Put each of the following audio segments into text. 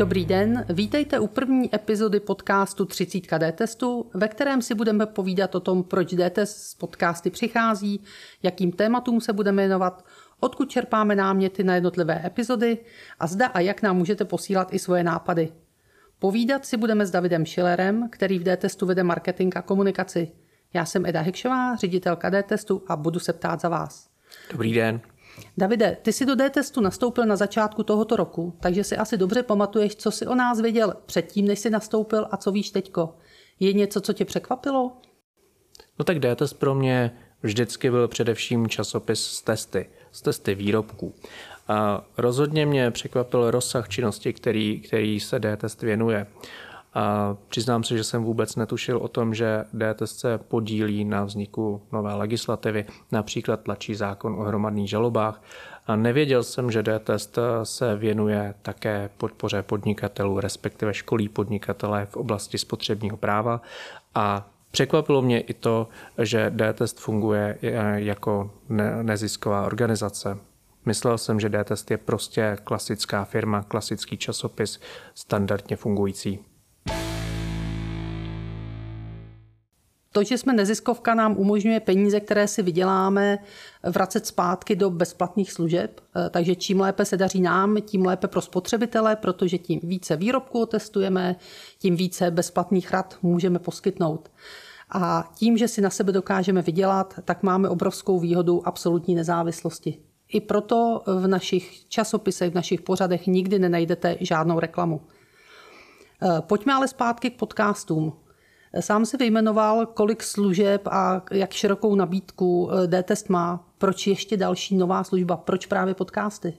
Dobrý den, vítejte u první epizody podcastu 30 D-testu, ve kterém si budeme povídat o tom, proč D-test z podcasty přichází, jakým tématům se budeme věnovat, odkud čerpáme náměty na jednotlivé epizody a zda a jak nám můžete posílat i svoje nápady. Povídat si budeme s Davidem Schillerem, který v D-testu vede marketing a komunikaci. Já jsem Eda Hekšová, ředitelka D-testu a budu se ptát za vás. Dobrý den. Davide, ty si do D-testu nastoupil na začátku tohoto roku, takže si asi dobře pamatuješ, co si o nás věděl předtím, než jsi nastoupil a co víš teďko. Je něco, co tě překvapilo? No tak D-test pro mě vždycky byl především časopis s testy, s testy výrobků. A rozhodně mě překvapil rozsah činnosti, který, který se D-test věnuje. A přiznám se, že jsem vůbec netušil o tom, že DTS se podílí na vzniku nové legislativy, například tlačí zákon o hromadných žalobách. A nevěděl jsem, že DTS se věnuje také podpoře podnikatelů, respektive školí podnikatele v oblasti spotřebního práva a Překvapilo mě i to, že D-test funguje jako nezisková organizace. Myslel jsem, že D-test je prostě klasická firma, klasický časopis, standardně fungující. To, že jsme neziskovka, nám umožňuje peníze, které si vyděláme, vracet zpátky do bezplatných služeb. Eh, takže čím lépe se daří nám, tím lépe pro spotřebitele, protože tím více výrobků testujeme, tím více bezplatných rad můžeme poskytnout. A tím, že si na sebe dokážeme vydělat, tak máme obrovskou výhodu absolutní nezávislosti. I proto v našich časopisech, v našich pořadech nikdy nenajdete žádnou reklamu. Eh, pojďme ale zpátky k podcastům. Sám si vyjmenoval, kolik služeb a jak širokou nabídku eh, D-test má. Proč ještě další nová služba? Proč právě podcasty?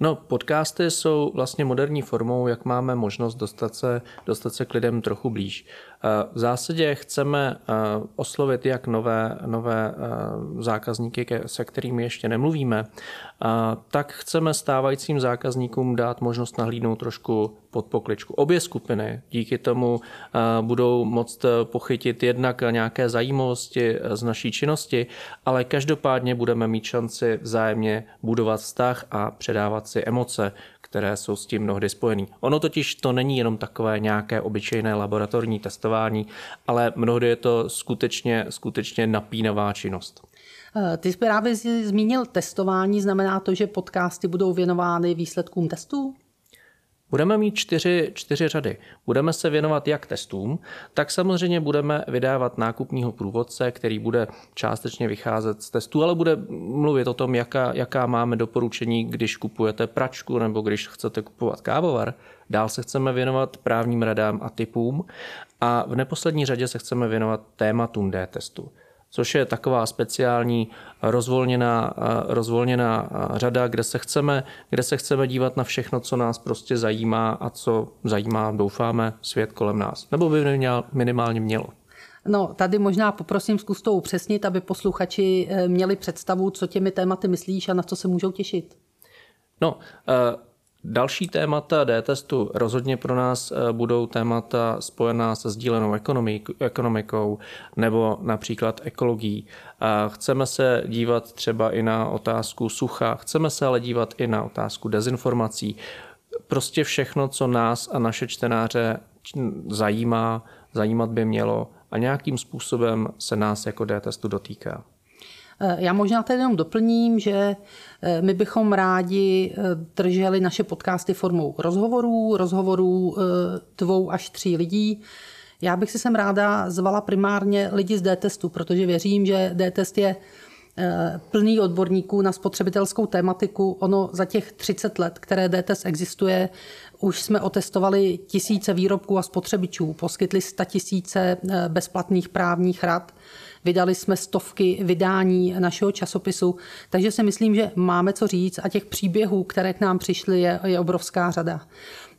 No, podcasty jsou vlastně moderní formou, jak máme možnost dostat se, dostat se k lidem trochu blíž. V zásadě chceme eh, oslovit jak nové, nové eh, zákazníky, se kterými ještě nemluvíme, tak chceme stávajícím zákazníkům dát možnost nahlídnout trošku pod pokličku. Obě skupiny díky tomu eh, budou moct pochytit jednak nějaké zajímavosti z naší činnosti, ale každopádně budeme mít šanci vzájemně budovat vztah a předávat si emoce, které jsou s tím mnohdy spojený. Ono totiž to není jenom takové nějaké obyčejné laboratorní testování, ale mnohdy je to skutečně, skutečně napínavá činnost. Eh, ty jsi právě zmínil testování, znamená to, že podcasty budou věnovány výsledkům testů? Budeme mít čtyři, čtyři řady. Budeme se věnovat jak testům, tak samozřejmě budeme vydávat nákupního průvodce, který bude částečně vycházet z testů, ale bude mluvit o tom, jaká, jaká máme doporučení, když kupujete pračku nebo když chcete kupovat kávovar. Dál se chceme věnovat právním radám a typům a v neposlední řadě se chceme věnovat tématům D-testu což je taková speciální rozvolněná, rozvolněná řada, kde se, chceme, kde se chceme dívat na všechno, co nás prostě zajímá a co zajímá, doufáme, svět kolem nás. Nebo by minimálně mělo. No, tady možná poprosím zkus to upřesnit, aby posluchači eh, měli představu, co těmi tématy myslíš a na co se můžou těšit. No, uh, Další témata D-testu rozhodně pro nás eh, budou témata spojená se sdílenou ekonomikou nebo například ekologií. Chceme se dívat třeba i na otázku sucha, chceme se ale dívat i na otázku dezinformací. Prostě všechno, co nás a naše čtenáře zajímá, zajímat by mělo a nějakým způsobem se nás jako D-testu dotýká. Eh, já možná tady jenom doplním, že eh, my bychom rádi eh, drželi naše podcasty formou rozhovorů, rozhovorů dvou až tří lidí. Já bych si sem ráda zvala primárně lidi z D-testu, protože věřím, že D-test je plný odborníků na spotřebitelskou tématiku. Ono za těch 30 let, které DTS existuje, už jsme otestovali tisíce výrobků a spotřebičů, poskytli sta tisíce bezplatných právních rad. Vydali jsme stovky vydání našeho časopisu, takže si myslím, že máme co říct a těch příběhů, které k nám přišly, je, je obrovská řada.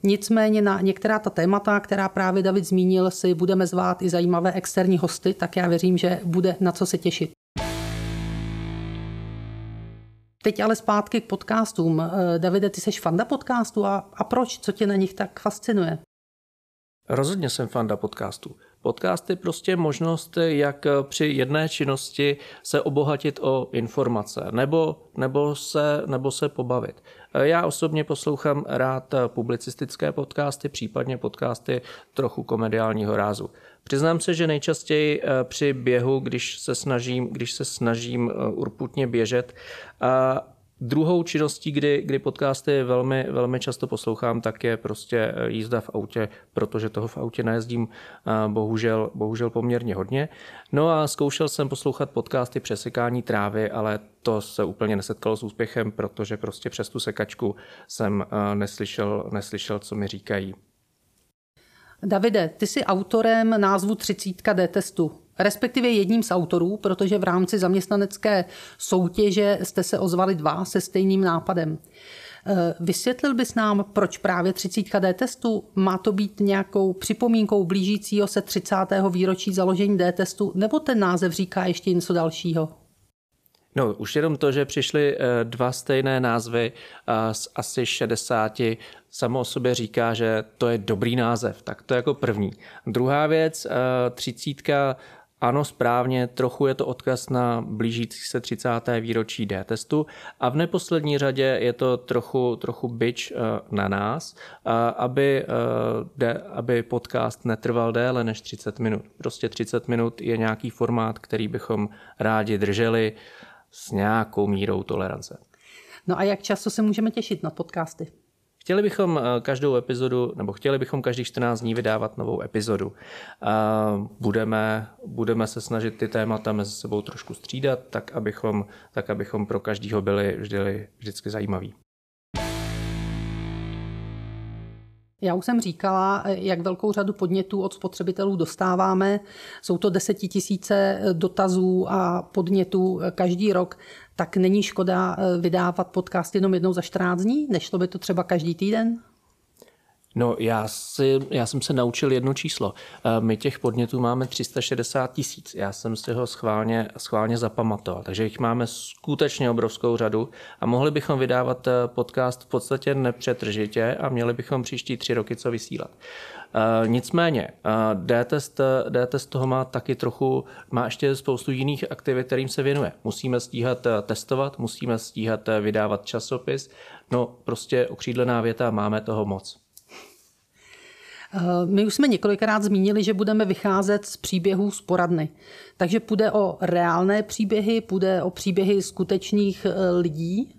Nicméně na některá ta témata, která právě David zmínil, si budeme zvát i zajímavé externí hosty, tak já věřím, že bude na co se těšit. Teď ale zpátky k podcastům. Eh, Davide, ty jsi fanda podcastu a, a proč? Co tě na nich tak fascinuje? Rozhodně jsem fanda podcastu. Podcast je prostě možnost, jak při jedné činnosti se obohatit o informace nebo, nebo, se, nebo se pobavit. Já osobně poslouchám rád publicistické podcasty, případně podcasty trochu komediálního rázu. Přiznám se, že nejčastěji eh, při běhu, když se snažím, když se snažím eh, urputně běžet, a Druhou činností, kdy, kdy podcasty velmi, velmi často poslouchám, tak je prostě eh, jízda v autě, protože toho v autě nejezdím bohužel, bohužel poměrně hodně. No a zkoušel jsem poslouchat podcasty přesekání trávy, ale to se úplně nesetkalo s úspěchem, protože prostě přes tu sekačku jsem neslyšel, neslyšel co mi říkají. Davide, ty jsi autorem názvu 30 D testu, respektive jedním z autorů, protože v rámci zaměstnanecké soutěže jste se ozvali dva se stejným nápadem. Eh, vysvětlil bys nám, proč právě 30 D testu? Má to být nějakou připomínkou blížícího se 30. výročí založení D testu, nebo ten název říká ještě něco dalšího? No, už jenom to, že přišly eh, dva stejné názvy z asi 60, samo o sobě říká, že to je dobrý název. Tak to je jako první. Druhá věc, eh, třicítka, ano, správně, trochu je to odkaz na blížící se 30. výročí D-testu a v neposlední řadě je to trochu, trochu byč eh, na nás, aby, aby podcast netrval déle než 30 minut. Prostě 30 minut je nějaký formát, který bychom rádi drželi s nějakou mírou tolerance. No a jak často se můžeme těšit na podcasty? Chtěli bychom eh, každou epizodu, nebo chtěli bychom každých 14 dní vydávat novou epizodu. Budeme, budeme se snažit ty témata mezi sebou trošku střídat, tak abychom, tak abychom pro každého byli vždy, vždycky zajímaví. Já už jsem říkala, jak velkou řadu podnětů od spotřebitelů dostáváme. Jsou to desetitisíce dotazů a podnětů každý rok. Tak není škoda vydávat podcast jenom jednou za 14 dní? Nešlo by to třeba každý týden? No já, si, já jsem se naučil jedno číslo. Eh, my těch podnětů máme 360 tisíc. Já jsem si ho schválně, schválně zapamatoval. Takže jich máme skutečně obrovskou řadu a mohli bychom vydávat eh, podcast v podstatě nepřetržitě a měli bychom příští tři roky co vysílat. Uh, nicméně, D-test, D-test toho má taky trochu, má ještě spoustu jiných aktivit, kterým se věnuje. Musíme stíhat testovat, musíme stíhat vydávat časopis, no prostě okřídlená věta, máme toho moc. My už jsme několikrát zmínili, že budeme vycházet z příběhů z poradny. Takže půjde o reálné příběhy, půjde o příběhy skutečných eh, lidí?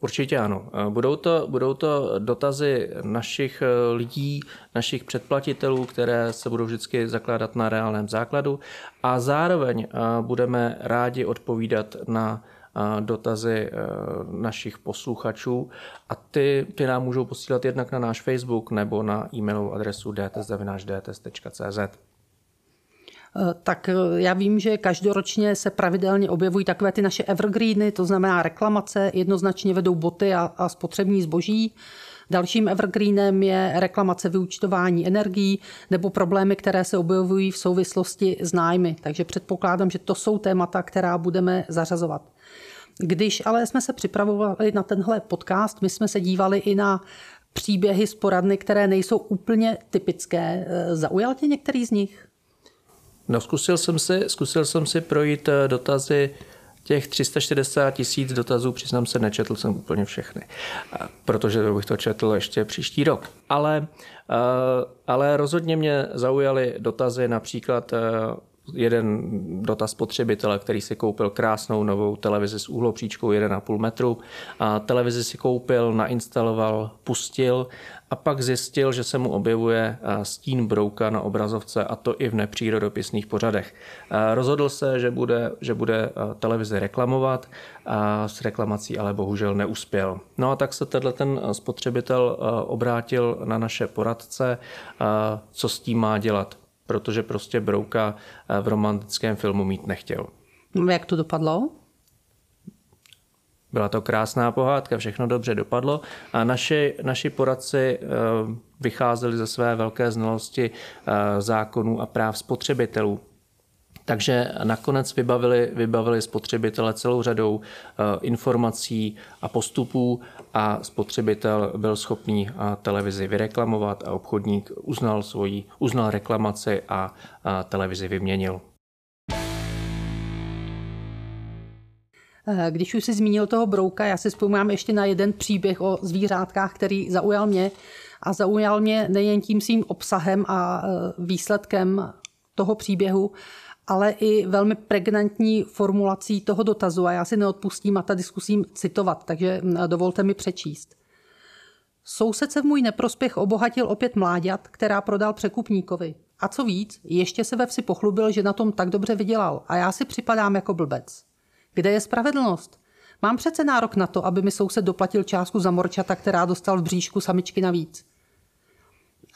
Určitě ano. Eh, budou to, budou to dotazy našich eh, lidí, našich předplatitelů, které se budou vždycky zakládat na reálném základu a zároveň budeme rádi odpovídat na dotazy eh, našich posluchačů a ty, ty nám můžou posílat jednak na náš Facebook nebo na e-mailovou adresu dts.dts.cz. Eh, tak eh, já vím, že každoročně se pravidelně objevují takové ty naše evergreeny, to znamená reklamace, jednoznačně vedou boty a, a spotřební zboží. Dalším evergreenem je reklamace vyučtování energií nebo problémy, které se objevují v souvislosti s nájmy. Takže předpokládám, že to jsou témata, která budeme zařazovat. Když ale jsme se připravovali na tenhle podcast, my jsme se dívali i na příběhy z poradny, které nejsou úplně typické. Zaujal tě některý z nich? No, zkusil jsem si, zkusil jsem si projít eh, dotazy těch 360 tisíc dotazů, přiznám se, nečetl jsem úplně všechny, protože bych to četl ještě příští rok. Ale, eh, ale rozhodně mě zaujaly dotazy například eh, jeden dotaz spotřebitele, který si koupil krásnou novou televizi s úhlopříčkou 1,5 metru. A televizi si koupil, nainstaloval, pustil a pak zjistil, že se mu objevuje stín brouka na obrazovce a to i v nepřírodopisných pořadech. Rozhodl se, že bude, že bude televizi reklamovat a s reklamací ale bohužel neuspěl. No a tak se tenhle ten spotřebitel obrátil na naše poradce, co s tím má dělat protože prostě Brouka eh, v romantickém filmu mít nechtěl. No, jak to dopadlo? Byla to krásná pohádka, všechno dobře dopadlo a naši, naši poradci eh, vycházeli ze své velké znalosti eh, zákonů a práv spotřebitelů. Takže nakonec vybavili, vybavili spotřebitele celou řadou eh, informací a postupů a spotřebitel byl schopný eh, televizi vyreklamovat a obchodník uznal, svoji, uznal reklamaci a televizi vyměnil. Eh, když už si zmínil toho brouka, já si vzpomínám ještě na jeden příběh o zvířátkách, který zaujal mě. A zaujal mě nejen tím svým obsahem a výsledkem toho příběhu, ale i velmi pregnantní formulací toho dotazu a já si neodpustím a tady zkusím citovat, takže dovolte mi přečíst. Soused se v můj neprospěch obohatil opět mláďat, která prodal překupníkovi. A co víc, ještě se ve vsi pochlubil, že na tom tak dobře vydělal a já si připadám jako blbec. Kde je spravedlnost? Mám přece nárok na to, aby mi soused doplatil částku za morčata, která dostal v bříšku samičky navíc.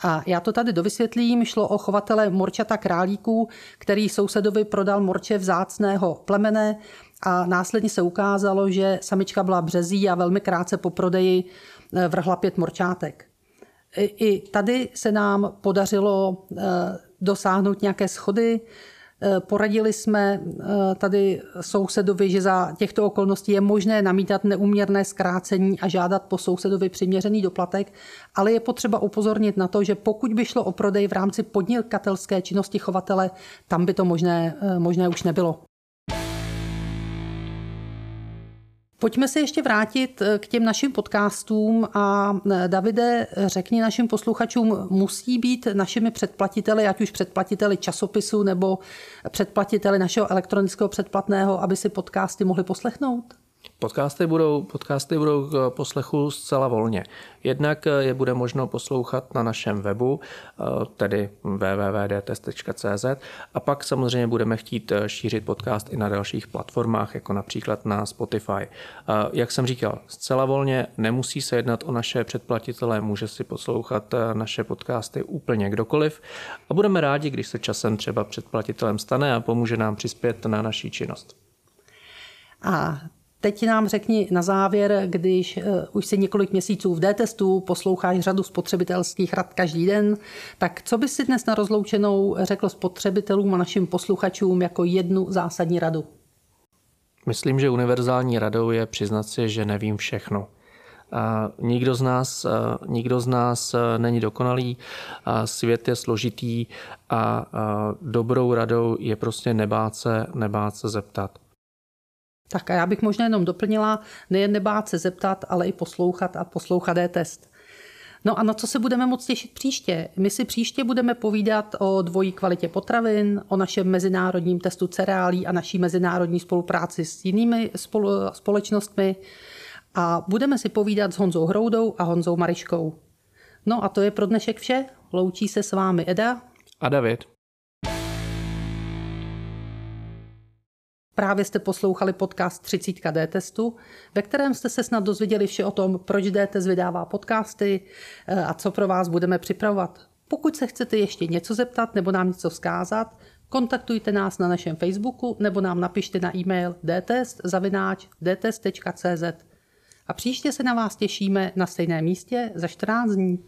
A já to tady dovysvětlím. Šlo o chovatele morčata králíků, který sousedovi prodal morče vzácného plemene a následně se ukázalo, že samička byla březí a velmi krátce po prodeji eh, vrhla pět morčátek. I tady se nám podařilo eh, dosáhnout nějaké schody. Eh, poradili jsme eh, tady sousedovi, že za těchto okolností je možné namítat neuměrné zkrácení a žádat po sousedovi přiměřený doplatek, ale je potřeba upozornit na to, že pokud by šlo o prodej v rámci podnikatelské činnosti chovatele, tam by to možné, eh, možné už nebylo. Pojďme se ještě vrátit eh, k těm našim podcastům a eh, Davide, řekni našim posluchačům, musí být našimi předplatiteli, ať už předplatiteli časopisu nebo předplatiteli našeho elektronického předplatného, aby si podcasty mohli poslechnout? Podcasty budou, podcasty budou k poslechu zcela volně. Jednak je bude možno poslouchat na našem webu, eh, tedy www.dtest.cz a pak samozřejmě budeme chtít eh, šířit podcast i na dalších platformách, jako například na Spotify. Eh, jak jsem říkal, zcela volně nemusí se jednat o naše předplatitele, může si poslouchat naše podcasty úplně kdokoliv a budeme rádi, když se časem třeba předplatitelem stane a pomůže nám přispět na naší činnost. A Teď nám řekni na závěr, když uh, už si několik měsíců v D-testu posloucháš řadu spotřebitelských rad každý den, tak co bys si dnes na rozloučenou řekl spotřebitelům a našim posluchačům jako jednu zásadní radu? Myslím, že univerzální radou je přiznat si, že nevím všechno. Nikdo z nás, nikdo z nás není dokonalý, svět je složitý a dobrou radou je prostě nebát se, nebát se zeptat. Tak a já bych možná jenom doplnila, nejen nebát se zeptat, ale i poslouchat a poslouchat je test. No a na co se budeme moc těšit příště? My si příště budeme povídat o dvojí kvalitě potravin, o našem mezinárodním testu cereálí a naší mezinárodní spolupráci s jinými společnostmi a budeme si povídat s Honzou Hroudou a Honzou Mariškou. No a to je pro dnešek vše. Loučí se s vámi Eda a David. Právě jste poslouchali podcast 30 D testu, ve kterém jste se snad dozvěděli vše o tom, proč D-test vydává podcasty eh, a co pro vás budeme připravovat. Pokud se chcete ještě něco zeptat nebo nám něco vzkázat, kontaktujte nás na našem Facebooku nebo nám napište na e-mail dtest.cz. A příště se na vás těšíme na stejném místě za 14 dní.